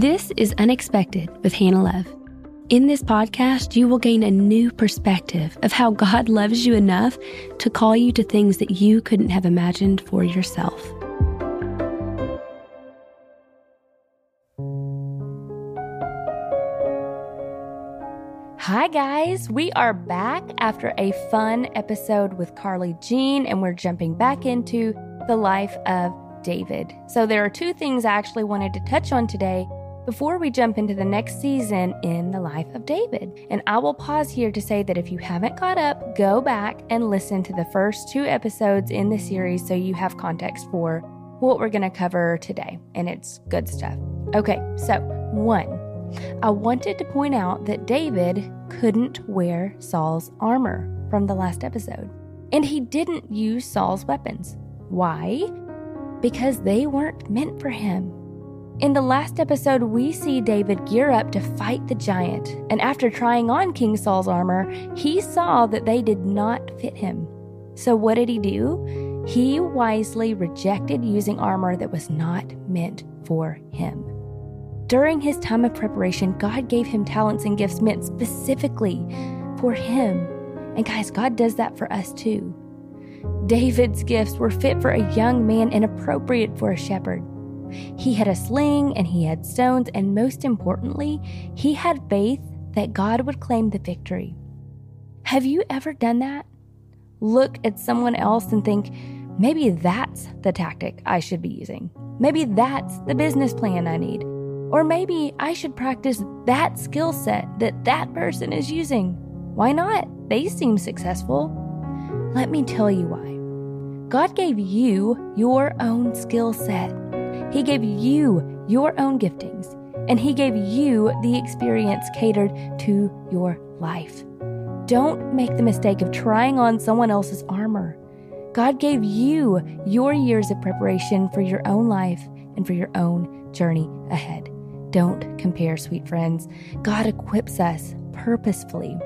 This is Unexpected with Hannah Love. In this podcast, you will gain a new perspective of how God loves you enough to call you to things that you couldn't have imagined for yourself. Hi, guys. We are back after a fun episode with Carly Jean, and we're jumping back into the life of David. So, there are two things I actually wanted to touch on today before we jump into the next season in the life of David. And I will pause here to say that if you haven't caught up, go back and listen to the first two episodes in the series so you have context for what we're going to cover today. And it's good stuff. Okay, so one, I wanted to point out that David couldn't wear Saul's armor from the last episode. And he didn't use Saul's weapons. Why? Because they weren't meant for him. In the last episode, we see David gear up to fight the giant, and after trying on King Saul's armor, he saw that they did not fit him. So, what did he do? He wisely rejected using armor that was not meant for him. During his time of preparation, God gave him talents and gifts meant specifically for him. And guys, God does that for us too. David's gifts were fit for a young man and appropriate for a shepherd. He had a sling and he had stones, and most importantly, he had faith that God would claim the victory. Have you ever done that? Look at someone else and think, maybe that's the tactic I should be using. Maybe that's the business plan I need. Or maybe I should practice that skill set that that person is using. Why not? They seem successful. Let me tell you why. God gave you your own skill set. He gave you your own giftings, and He gave you the experience catered to your life. Don't make the mistake of trying on someone else's armor. God gave you your years of preparation for your own life and for your own journey ahead. Don't compare, sweet friends. God equips us purposefully.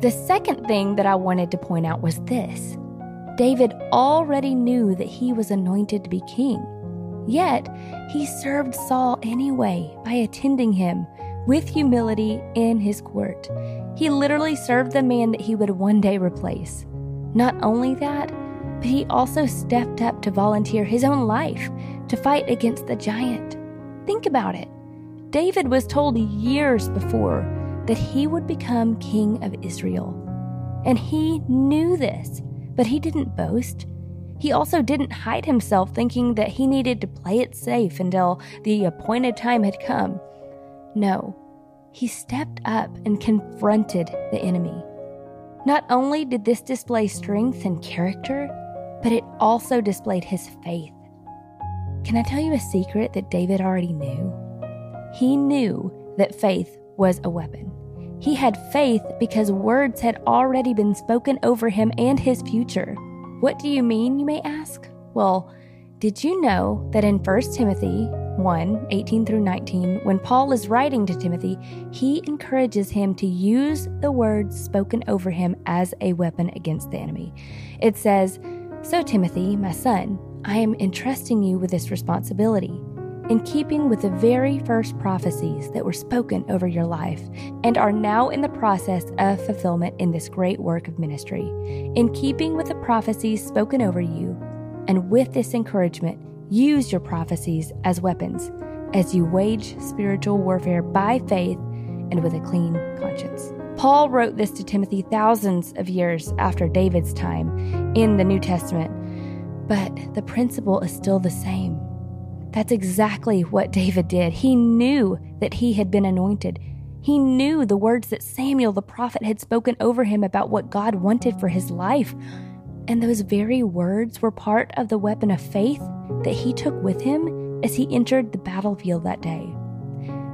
The second thing that I wanted to point out was this David already knew that he was anointed to be king. Yet, he served Saul anyway by attending him with humility in his court. He literally served the man that he would one day replace. Not only that, but he also stepped up to volunteer his own life to fight against the giant. Think about it. David was told years before that he would become king of Israel. And he knew this, but he didn't boast. He also didn't hide himself thinking that he needed to play it safe until the appointed time had come. No, he stepped up and confronted the enemy. Not only did this display strength and character, but it also displayed his faith. Can I tell you a secret that David already knew? He knew that faith was a weapon. He had faith because words had already been spoken over him and his future. What do you mean, you may ask? Well, did you know that in 1 Timothy 1 18 through 19, when Paul is writing to Timothy, he encourages him to use the words spoken over him as a weapon against the enemy. It says, So, Timothy, my son, I am entrusting you with this responsibility in keeping with the very first prophecies that were spoken over your life and are now in the process of fulfillment in this great work of ministry. In keeping with the prophecies spoken over you, and with this encouragement, use your prophecies as weapons as you wage spiritual warfare by faith and with a clean conscience. Paul wrote this to Timothy thousands of years after David's time in the New Testament, but the principle is still the same. That's exactly what David did. He knew that he had been anointed. He knew the words that Samuel the prophet had spoken over him about what God wanted for his life. And those very words were part of the weapon of faith that he took with him as he entered the battlefield that day.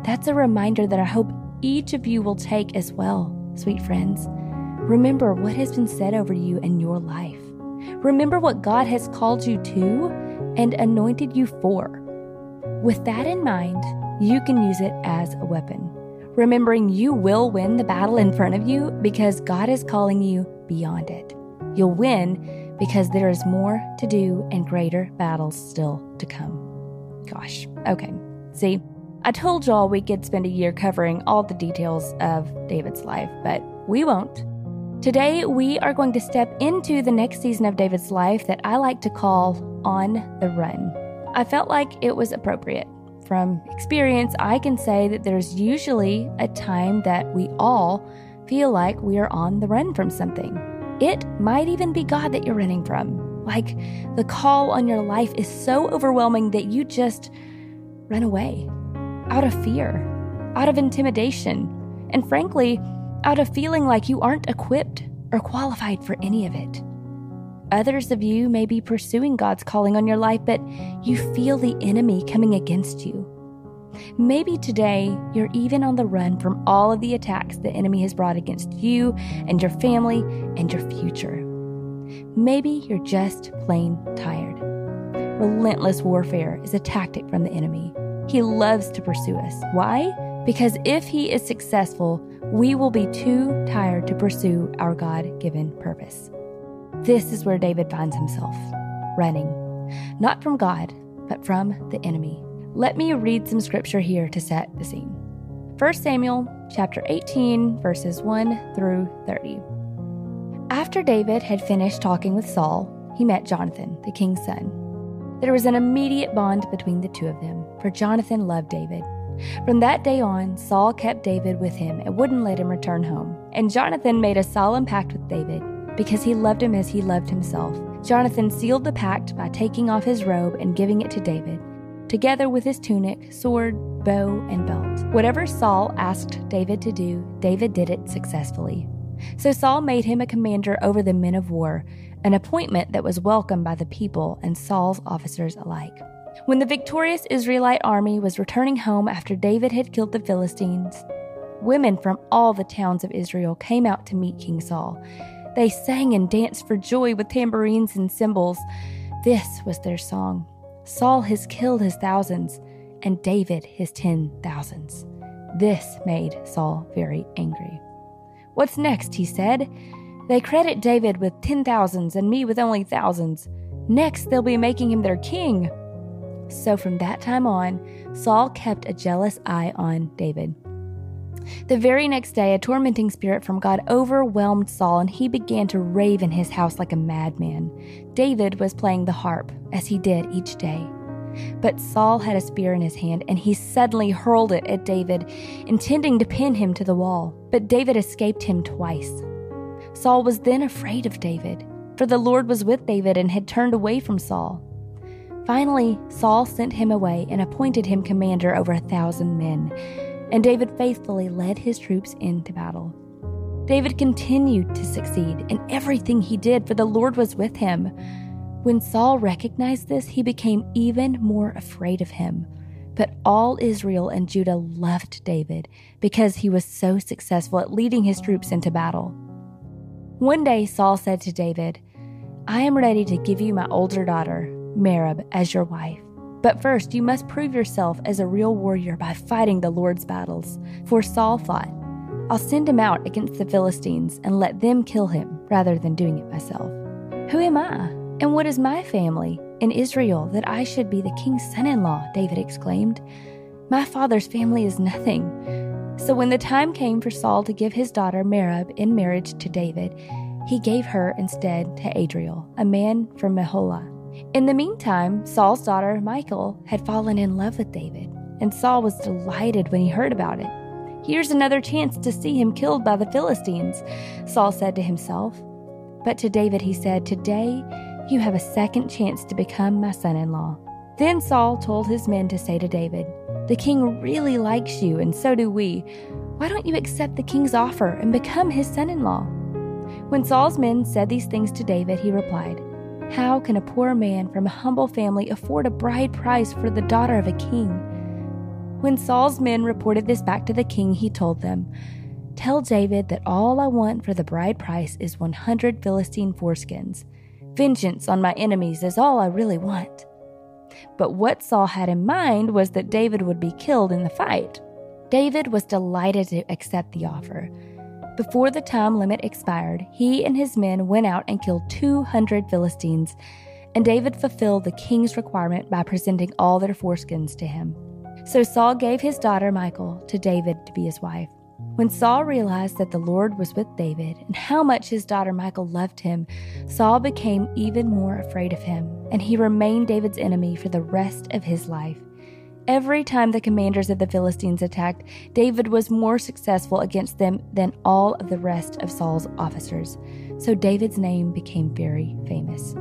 That's a reminder that I hope each of you will take as well, sweet friends. Remember what has been said over you in your life. Remember what God has called you to and anointed you for. With that in mind, you can use it as a weapon, remembering you will win the battle in front of you because God is calling you beyond it. You'll win because there is more to do and greater battles still to come. Gosh, okay. See, I told y'all we could spend a year covering all the details of David's life, but we won't. Today, we are going to step into the next season of David's life that I like to call On the Run. I felt like it was appropriate. From experience, I can say that there's usually a time that we all feel like we are on the run from something. It might even be God that you're running from. Like the call on your life is so overwhelming that you just run away out of fear, out of intimidation, and frankly, out of feeling like you aren't equipped or qualified for any of it. Others of you may be pursuing God's calling on your life, but you feel the enemy coming against you. Maybe today you're even on the run from all of the attacks the enemy has brought against you and your family and your future. Maybe you're just plain tired. Relentless warfare is a tactic from the enemy. He loves to pursue us. Why? Because if he is successful, we will be too tired to pursue our God given purpose. This is where David finds himself running, not from God, but from the enemy. Let me read some scripture here to set the scene. 1 Samuel chapter 18 verses 1 through 30. After David had finished talking with Saul, he met Jonathan, the king's son. There was an immediate bond between the two of them, for Jonathan loved David. From that day on, Saul kept David with him and wouldn't let him return home. And Jonathan made a solemn pact with David because he loved him as he loved himself. Jonathan sealed the pact by taking off his robe and giving it to David, together with his tunic, sword, bow, and belt. Whatever Saul asked David to do, David did it successfully. So Saul made him a commander over the men of war, an appointment that was welcomed by the people and Saul's officers alike. When the victorious Israelite army was returning home after David had killed the Philistines, women from all the towns of Israel came out to meet King Saul. They sang and danced for joy with tambourines and cymbals. This was their song Saul has killed his thousands, and David his ten thousands. This made Saul very angry. What's next? he said. They credit David with ten thousands and me with only thousands. Next, they'll be making him their king. So from that time on, Saul kept a jealous eye on David. The very next day, a tormenting spirit from God overwhelmed Saul, and he began to rave in his house like a madman. David was playing the harp, as he did each day. But Saul had a spear in his hand, and he suddenly hurled it at David, intending to pin him to the wall. But David escaped him twice. Saul was then afraid of David, for the Lord was with David and had turned away from Saul. Finally, Saul sent him away and appointed him commander over a thousand men and David faithfully led his troops into battle. David continued to succeed in everything he did, for the Lord was with him. When Saul recognized this, he became even more afraid of him. But all Israel and Judah loved David because he was so successful at leading his troops into battle. One day, Saul said to David, I am ready to give you my older daughter, Merab, as your wife. But first, you must prove yourself as a real warrior by fighting the Lord's battles. For Saul thought, I'll send him out against the Philistines and let them kill him rather than doing it myself. Who am I? And what is my family in Israel that I should be the king's son in law? David exclaimed. My father's family is nothing. So when the time came for Saul to give his daughter Merab in marriage to David, he gave her instead to Adriel, a man from Meholah. In the meantime, Saul's daughter, Michal, had fallen in love with David, and Saul was delighted when he heard about it. Here's another chance to see him killed by the Philistines, Saul said to himself. But to David he said, Today you have a second chance to become my son in law. Then Saul told his men to say to David, The king really likes you, and so do we. Why don't you accept the king's offer and become his son in law? When Saul's men said these things to David, he replied, how can a poor man from a humble family afford a bride price for the daughter of a king? When Saul's men reported this back to the king, he told them, Tell David that all I want for the bride price is 100 Philistine foreskins. Vengeance on my enemies is all I really want. But what Saul had in mind was that David would be killed in the fight. David was delighted to accept the offer. Before the time limit expired, he and his men went out and killed 200 Philistines, and David fulfilled the king's requirement by presenting all their foreskins to him. So Saul gave his daughter Michal to David to be his wife. When Saul realized that the Lord was with David and how much his daughter Michal loved him, Saul became even more afraid of him, and he remained David's enemy for the rest of his life. Every time the commanders of the Philistines attacked, David was more successful against them than all of the rest of Saul's officers. So David's name became very famous.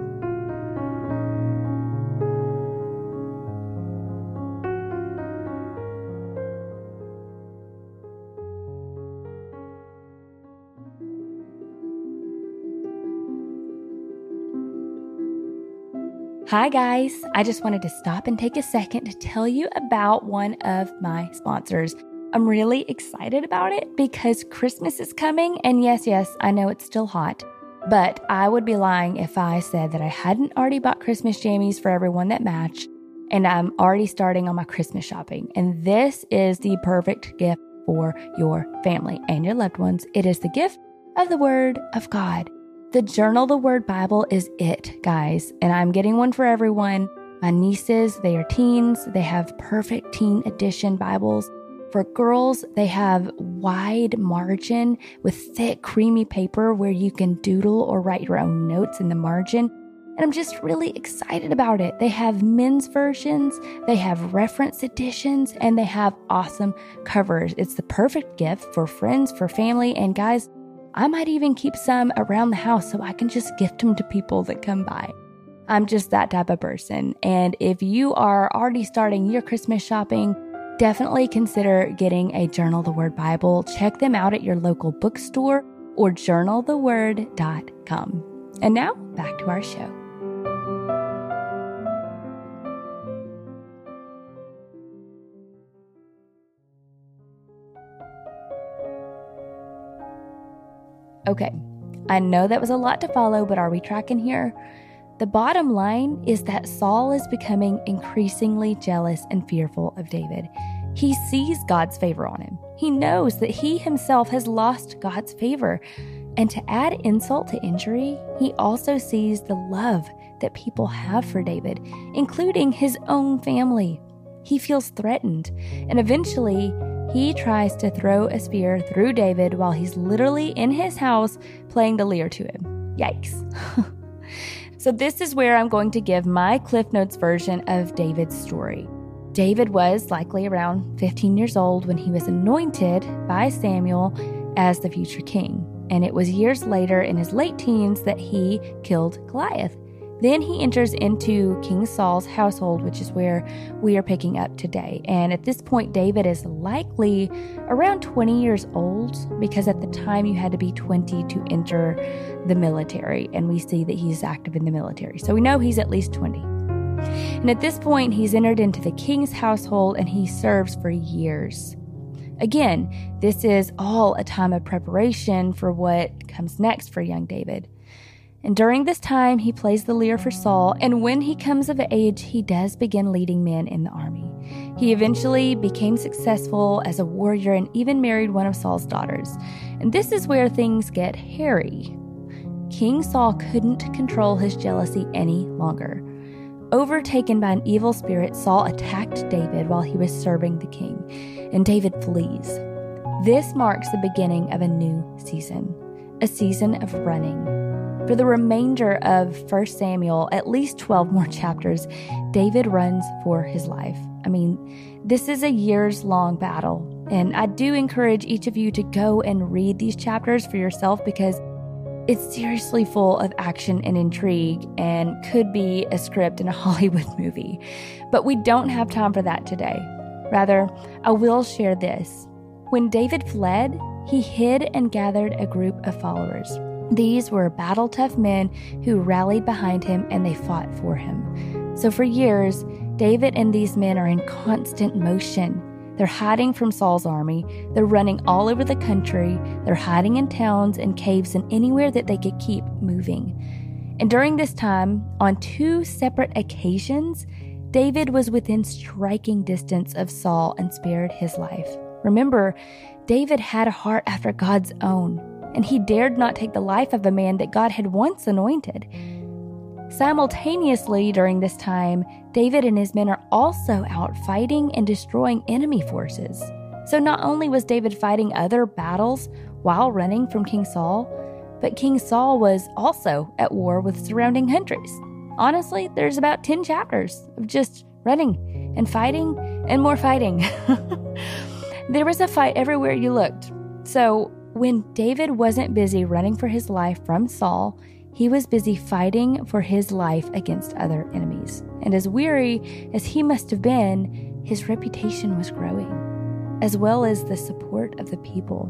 Hi, guys. I just wanted to stop and take a second to tell you about one of my sponsors. I'm really excited about it because Christmas is coming. And yes, yes, I know it's still hot, but I would be lying if I said that I hadn't already bought Christmas jammies for everyone that match. And I'm already starting on my Christmas shopping. And this is the perfect gift for your family and your loved ones. It is the gift of the Word of God. The Journal the Word Bible is it, guys, and I'm getting one for everyone. My nieces, they are teens, they have perfect teen edition Bibles. For girls, they have wide margin with thick, creamy paper where you can doodle or write your own notes in the margin. And I'm just really excited about it. They have men's versions, they have reference editions, and they have awesome covers. It's the perfect gift for friends, for family, and guys, I might even keep some around the house so I can just gift them to people that come by. I'm just that type of person. And if you are already starting your Christmas shopping, definitely consider getting a Journal the Word Bible. Check them out at your local bookstore or journaltheword.com. And now back to our show. Okay, I know that was a lot to follow, but are we tracking here? The bottom line is that Saul is becoming increasingly jealous and fearful of David. He sees God's favor on him. He knows that he himself has lost God's favor. And to add insult to injury, he also sees the love that people have for David, including his own family. He feels threatened, and eventually, he tries to throw a spear through David while he's literally in his house playing the lyre to him. Yikes. so, this is where I'm going to give my Cliff Notes version of David's story. David was likely around 15 years old when he was anointed by Samuel as the future king. And it was years later in his late teens that he killed Goliath. Then he enters into King Saul's household, which is where we are picking up today. And at this point, David is likely around 20 years old because at the time you had to be 20 to enter the military. And we see that he's active in the military. So we know he's at least 20. And at this point, he's entered into the king's household and he serves for years. Again, this is all a time of preparation for what comes next for young David. And during this time, he plays the lyre for Saul, and when he comes of age, he does begin leading men in the army. He eventually became successful as a warrior and even married one of Saul's daughters. And this is where things get hairy. King Saul couldn't control his jealousy any longer. Overtaken by an evil spirit, Saul attacked David while he was serving the king, and David flees. This marks the beginning of a new season, a season of running for the remainder of 1 Samuel, at least 12 more chapters, David runs for his life. I mean, this is a years long battle. And I do encourage each of you to go and read these chapters for yourself because it's seriously full of action and intrigue and could be a script in a Hollywood movie. But we don't have time for that today. Rather, I will share this. When David fled, he hid and gathered a group of followers. These were battle tough men who rallied behind him and they fought for him. So for years, David and these men are in constant motion. They're hiding from Saul's army. They're running all over the country. They're hiding in towns and caves and anywhere that they could keep moving. And during this time, on two separate occasions, David was within striking distance of Saul and spared his life. Remember, David had a heart after God's own and he dared not take the life of a man that God had once anointed. Simultaneously, during this time, David and his men are also out fighting and destroying enemy forces. So not only was David fighting other battles while running from King Saul, but King Saul was also at war with surrounding countries. Honestly, there's about 10 chapters of just running and fighting and more fighting. there was a fight everywhere you looked. So when David wasn't busy running for his life from Saul, he was busy fighting for his life against other enemies. And as weary as he must have been, his reputation was growing, as well as the support of the people.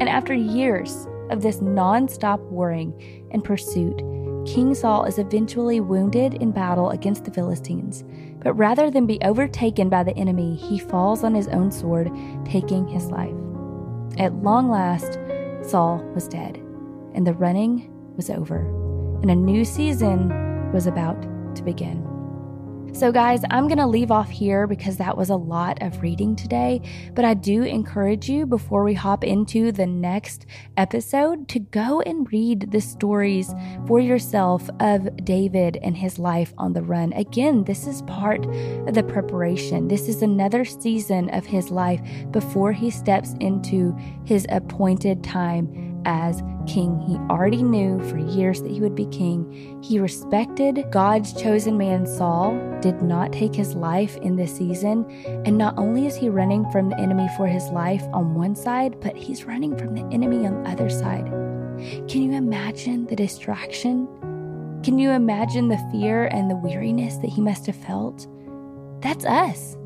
And after years of this nonstop warring and pursuit, King Saul is eventually wounded in battle against the Philistines. But rather than be overtaken by the enemy, he falls on his own sword, taking his life. At long last, Saul was dead, and the running was over, and a new season was about to begin. So, guys, I'm going to leave off here because that was a lot of reading today. But I do encourage you before we hop into the next episode to go and read the stories for yourself of David and his life on the run. Again, this is part of the preparation. This is another season of his life before he steps into his appointed time as king. He already knew for years that he would be king. He respected God's chosen man, Saul, did not take his life in this season. And not only is he running from the enemy for his life on one side, but he's running from the enemy on the other side. Can you imagine the distraction? Can you imagine the fear and the weariness that he must have felt? That's us.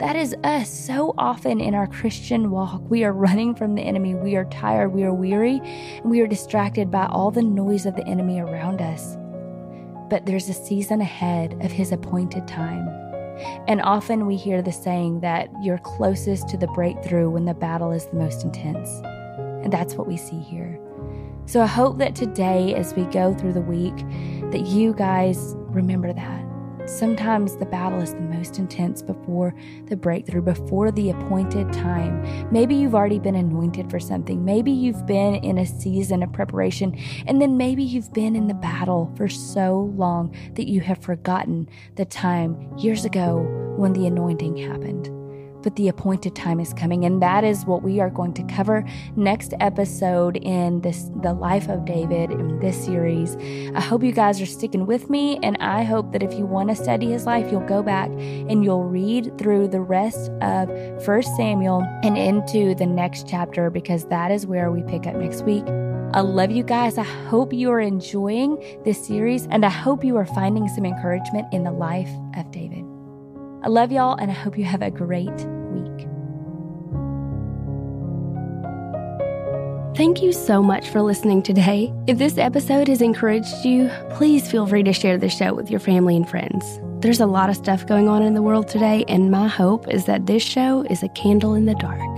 That is us so often in our Christian walk. We are running from the enemy. We are tired. We are weary. And we are distracted by all the noise of the enemy around us. But there's a season ahead of his appointed time. And often we hear the saying that you're closest to the breakthrough when the battle is the most intense. And that's what we see here. So I hope that today, as we go through the week, that you guys remember that Sometimes the battle is the most intense before the breakthrough, before the appointed time. Maybe you've already been anointed for something. Maybe you've been in a season of preparation, and then maybe you've been in the battle for so long that you have forgotten the time years ago when the anointing happened but the appointed time is coming and that is what we are going to cover next episode in this the life of david in this series i hope you guys are sticking with me and i hope that if you want to study his life you'll go back and you'll read through the rest of first samuel and into the next chapter because that is where we pick up next week I love you guys. I hope you are enjoying this series and I hope you are finding some encouragement in the life of David. I love y'all, and I hope you have a great week. Thank you so much for listening today. If this episode has encouraged you, please feel free to share the show with your family and friends. There's a lot of stuff going on in the world today, and my hope is that this show is a candle in the dark.